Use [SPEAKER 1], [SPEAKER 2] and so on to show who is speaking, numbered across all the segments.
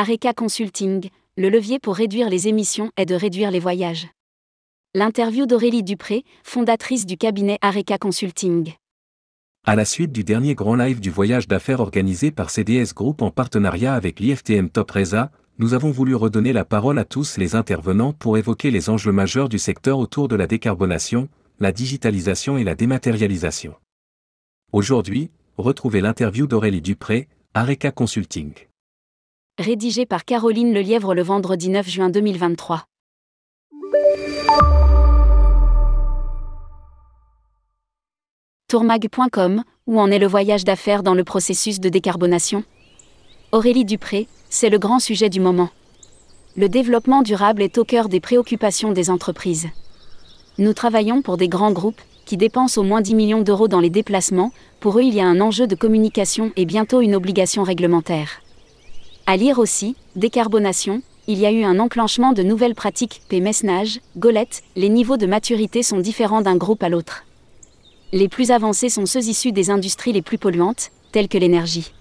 [SPEAKER 1] Areca Consulting, le levier pour réduire les émissions est de réduire les voyages. L'interview d'Aurélie Dupré, fondatrice du cabinet Areca Consulting.
[SPEAKER 2] À la suite du dernier grand live du voyage d'affaires organisé par CDS Group en partenariat avec l'IFTM Top Reza, nous avons voulu redonner la parole à tous les intervenants pour évoquer les enjeux majeurs du secteur autour de la décarbonation, la digitalisation et la dématérialisation. Aujourd'hui, retrouvez l'interview d'Aurélie Dupré, Areca Consulting.
[SPEAKER 1] Rédigé par Caroline Lelièvre le vendredi 9 juin 2023. Tourmag.com, où en est le voyage d'affaires dans le processus de décarbonation? Aurélie Dupré, c'est le grand sujet du moment. Le développement durable est au cœur des préoccupations des entreprises. Nous travaillons pour des grands groupes, qui dépensent au moins 10 millions d'euros dans les déplacements, pour eux il y a un enjeu de communication et bientôt une obligation réglementaire. À lire aussi, décarbonation, il y a eu un enclenchement de nouvelles pratiques, P-Messnage, Golette, les niveaux de maturité sont différents d'un groupe à l'autre. Les plus avancés sont ceux issus des industries les plus polluantes, telles que l'énergie.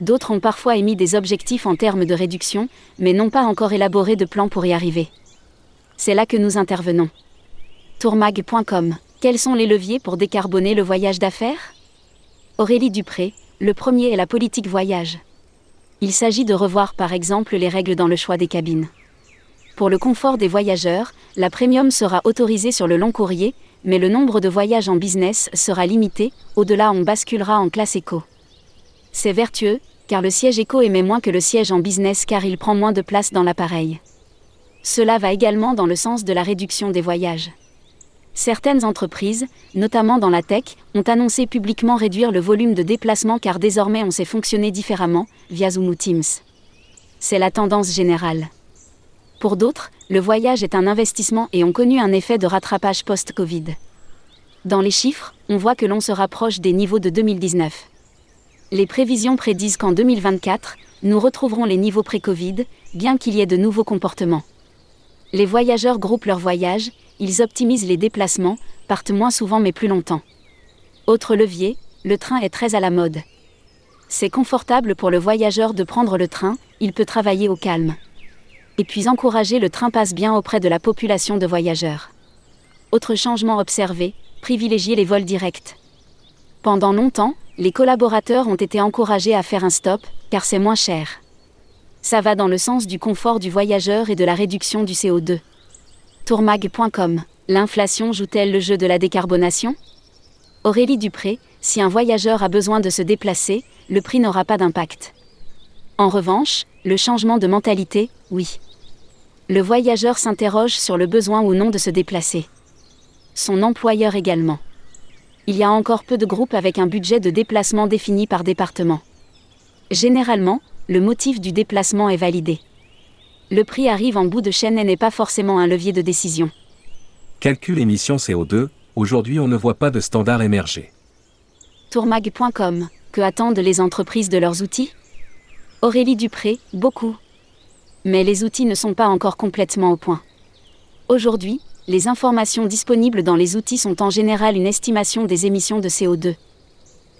[SPEAKER 1] D'autres ont parfois émis des objectifs en termes de réduction, mais n'ont pas encore élaboré de plan pour y arriver. C'est là que nous intervenons. Tourmag.com Quels sont les leviers pour décarboner le voyage d'affaires? Aurélie Dupré, le premier est la politique voyage. Il s'agit de revoir par exemple les règles dans le choix des cabines. Pour le confort des voyageurs, la premium sera autorisée sur le long courrier, mais le nombre de voyages en business sera limité, au-delà on basculera en classe éco. C'est vertueux, car le siège éco émet moins que le siège en business car il prend moins de place dans l'appareil. Cela va également dans le sens de la réduction des voyages. Certaines entreprises, notamment dans la tech, ont annoncé publiquement réduire le volume de déplacements car désormais on sait fonctionner différemment, via Zoom ou Teams. C'est la tendance générale. Pour d'autres, le voyage est un investissement et ont connu un effet de rattrapage post-Covid. Dans les chiffres, on voit que l'on se rapproche des niveaux de 2019. Les prévisions prédisent qu'en 2024, nous retrouverons les niveaux pré-Covid, bien qu'il y ait de nouveaux comportements. Les voyageurs groupent leurs voyages, ils optimisent les déplacements, partent moins souvent mais plus longtemps. Autre levier, le train est très à la mode. C'est confortable pour le voyageur de prendre le train, il peut travailler au calme et puis encourager le train passe bien auprès de la population de voyageurs. Autre changement observé, privilégier les vols directs. Pendant longtemps, les collaborateurs ont été encouragés à faire un stop, car c'est moins cher. Ça va dans le sens du confort du voyageur et de la réduction du CO2. Tourmag.com L'inflation joue-t-elle le jeu de la décarbonation? Aurélie Dupré, si un voyageur a besoin de se déplacer, le prix n'aura pas d'impact. En revanche, le changement de mentalité, oui. Le voyageur s'interroge sur le besoin ou non de se déplacer. Son employeur également. Il y a encore peu de groupes avec un budget de déplacement défini par département. Généralement, le motif du déplacement est validé. Le prix arrive en bout de chaîne et n'est pas forcément un levier de décision.
[SPEAKER 2] Calcul émission CO2, aujourd'hui on ne voit pas de standard émerger.
[SPEAKER 1] Tourmag.com, que attendent les entreprises de leurs outils? Aurélie Dupré, beaucoup. Mais les outils ne sont pas encore complètement au point. Aujourd'hui, les informations disponibles dans les outils sont en général une estimation des émissions de CO2.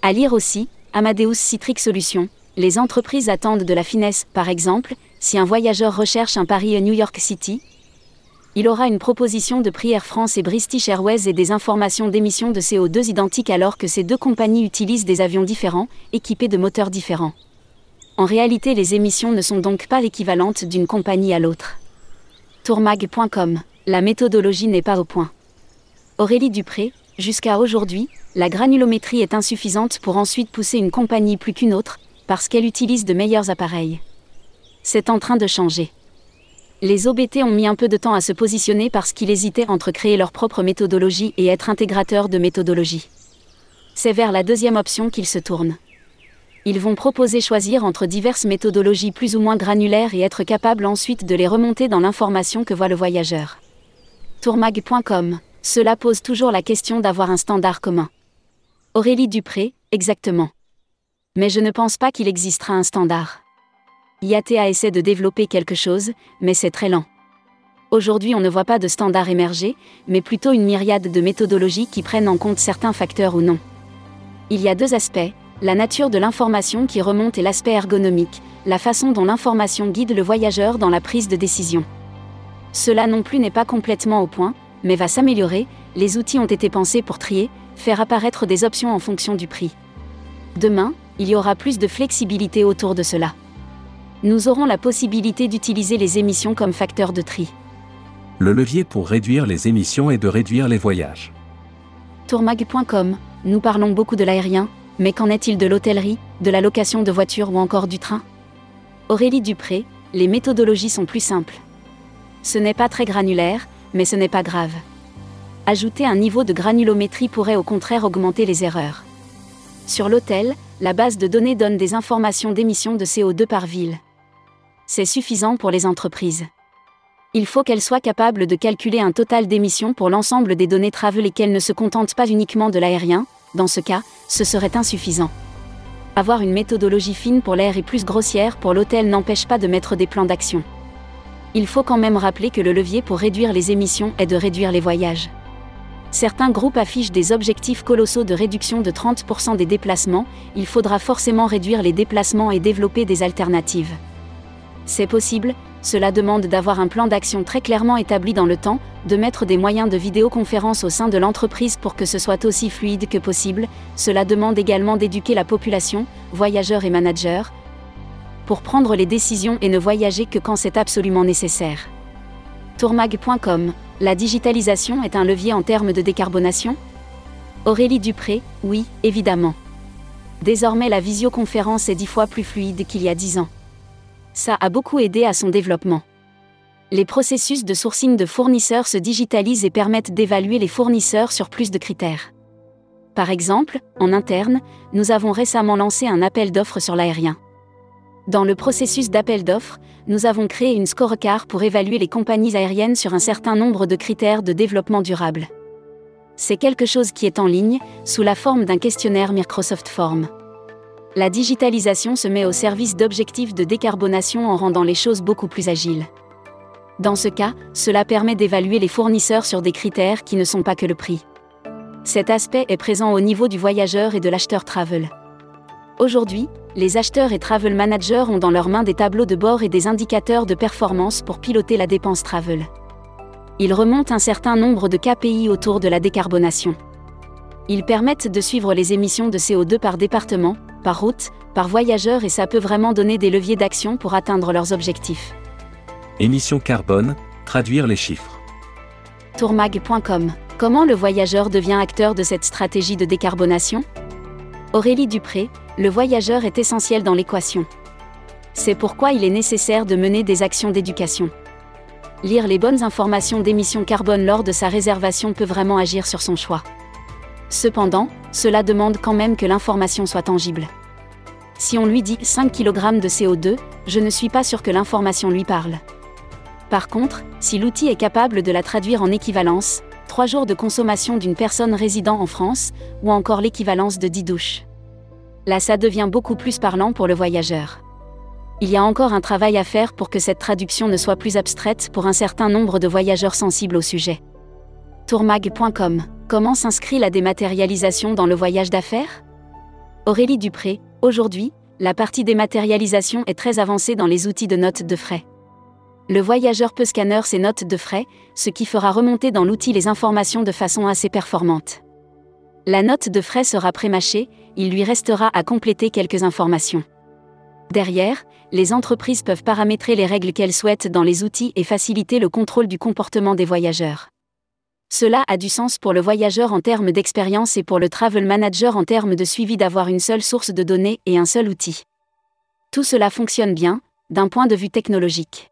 [SPEAKER 1] À lire aussi, Amadeus Citrix Solutions, les entreprises attendent de la finesse, par exemple, si un voyageur recherche un Paris à New York City, il aura une proposition de prix Air France et British Airways et des informations d'émissions de CO2 identiques alors que ces deux compagnies utilisent des avions différents, équipés de moteurs différents. En réalité, les émissions ne sont donc pas équivalentes d'une compagnie à l'autre. Tourmag.com La méthodologie n'est pas au point. Aurélie Dupré, jusqu'à aujourd'hui, la granulométrie est insuffisante pour ensuite pousser une compagnie plus qu'une autre, parce qu'elle utilise de meilleurs appareils. C'est en train de changer. Les OBT ont mis un peu de temps à se positionner parce qu'ils hésitaient entre créer leur propre méthodologie et être intégrateurs de méthodologie. C'est vers la deuxième option qu'ils se tournent ils vont proposer choisir entre diverses méthodologies plus ou moins granulaires et être capable ensuite de les remonter dans l'information que voit le voyageur. Tourmag.com Cela pose toujours la question d'avoir un standard commun. Aurélie Dupré, exactement. Mais je ne pense pas qu'il existera un standard. IATA essaie de développer quelque chose, mais c'est très lent. Aujourd'hui, on ne voit pas de standard émerger, mais plutôt une myriade de méthodologies qui prennent en compte certains facteurs ou non. Il y a deux aspects, la nature de l'information qui remonte et l'aspect ergonomique, la façon dont l'information guide le voyageur dans la prise de décision. Cela non plus n'est pas complètement au point, mais va s'améliorer, les outils ont été pensés pour trier, faire apparaître des options en fonction du prix. Demain, il y aura plus de flexibilité autour de cela. Nous aurons la possibilité d'utiliser les émissions comme facteur de tri.
[SPEAKER 2] Le levier pour réduire les émissions est de réduire les voyages.
[SPEAKER 1] Tourmag.com, nous parlons beaucoup de l'aérien, mais qu'en est-il de l'hôtellerie, de la location de voitures ou encore du train? Aurélie Dupré, les méthodologies sont plus simples. Ce n'est pas très granulaire, mais ce n'est pas grave. Ajouter un niveau de granulométrie pourrait au contraire augmenter les erreurs. Sur l'hôtel, la base de données donne des informations d'émissions de CO2 par ville. C'est suffisant pour les entreprises. Il faut qu'elles soient capables de calculer un total d'émissions pour l'ensemble des données travel et qu'elles ne se contentent pas uniquement de l'aérien, dans ce cas, ce serait insuffisant. Avoir une méthodologie fine pour l'air et plus grossière pour l'hôtel n'empêche pas de mettre des plans d'action. Il faut quand même rappeler que le levier pour réduire les émissions est de réduire les voyages. Certains groupes affichent des objectifs colossaux de réduction de 30% des déplacements, il faudra forcément réduire les déplacements et développer des alternatives. C'est possible, cela demande d'avoir un plan d'action très clairement établi dans le temps, de mettre des moyens de vidéoconférence au sein de l'entreprise pour que ce soit aussi fluide que possible, cela demande également d'éduquer la population, voyageurs et managers, pour prendre les décisions et ne voyager que quand c'est absolument nécessaire. Tourmag.com La digitalisation est un levier en termes de décarbonation? Aurélie Dupré Oui, évidemment. Désormais la visioconférence est dix fois plus fluide qu'il y a dix ans. Ça a beaucoup aidé à son développement. Les processus de sourcing de fournisseurs se digitalisent et permettent d'évaluer les fournisseurs sur plus de critères. Par exemple, en interne, nous avons récemment lancé un appel d'offres sur l'aérien. Dans le processus d'appel d'offres, nous avons créé une scorecard pour évaluer les compagnies aériennes sur un certain nombre de critères de développement durable. C'est quelque chose qui est en ligne, sous la forme d'un questionnaire Microsoft Form. La digitalisation se met au service d'objectifs de décarbonation en rendant les choses beaucoup plus agiles. Dans ce cas, cela permet d'évaluer les fournisseurs sur des critères qui ne sont pas que le prix. Cet aspect est présent au niveau du voyageur et de l'acheteur travel. Aujourd'hui, les acheteurs et travel managers ont dans leurs mains des tableaux de bord et des indicateurs de performance pour piloter la dépense travel. Ils remontent un certain nombre de KPI autour de la décarbonation. Ils permettent de suivre les émissions de CO2 par département, par route, par voyageur et ça peut vraiment donner des leviers d'action pour atteindre leurs objectifs.
[SPEAKER 2] Émissions carbone, traduire les chiffres.
[SPEAKER 1] Tourmag.com Comment le voyageur devient acteur de cette stratégie de décarbonation? Aurélie Dupré, le voyageur est essentiel dans l'équation. C'est pourquoi il est nécessaire de mener des actions d'éducation. Lire les bonnes informations d'émissions carbone lors de sa réservation peut vraiment agir sur son choix. Cependant, cela demande quand même que l'information soit tangible. Si on lui dit 5 kg de CO2, je ne suis pas sûr que l'information lui parle. Par contre, si l'outil est capable de la traduire en équivalence, 3 jours de consommation d'une personne résidant en France, ou encore l'équivalence de 10 douches. Là ça devient beaucoup plus parlant pour le voyageur. Il y a encore un travail à faire pour que cette traduction ne soit plus abstraite pour un certain nombre de voyageurs sensibles au sujet. Tourmag.com Comment s'inscrit la dématérialisation dans le voyage d'affaires? Aurélie Dupré, aujourd'hui, la partie dématérialisation est très avancée dans les outils de notes de frais le voyageur peut scanner ses notes de frais, ce qui fera remonter dans l'outil les informations de façon assez performante. La note de frais sera prémâchée, il lui restera à compléter quelques informations. Derrière, les entreprises peuvent paramétrer les règles qu'elles souhaitent dans les outils et faciliter le contrôle du comportement des voyageurs. Cela a du sens pour le voyageur en termes d'expérience et pour le travel manager en termes de suivi d'avoir une seule source de données et un seul outil. Tout cela fonctionne bien, d'un point de vue technologique.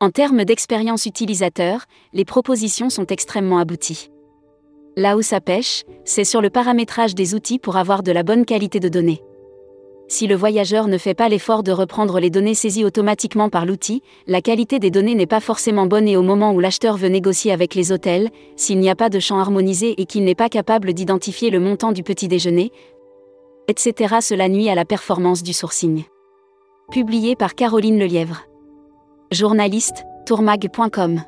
[SPEAKER 1] En termes d'expérience utilisateur, les propositions sont extrêmement abouties. Là où ça pêche, c'est sur le paramétrage des outils pour avoir de la bonne qualité de données. Si le voyageur ne fait pas l'effort de reprendre les données saisies automatiquement par l'outil, la qualité des données n'est pas forcément bonne et au moment où l'acheteur veut négocier avec les hôtels, s'il n'y a pas de champ harmonisé et qu'il n'est pas capable d'identifier le montant du petit déjeuner, etc. Cela nuit à la performance du sourcing. Publié par Caroline Lelièvre. Journaliste, tourmag.com.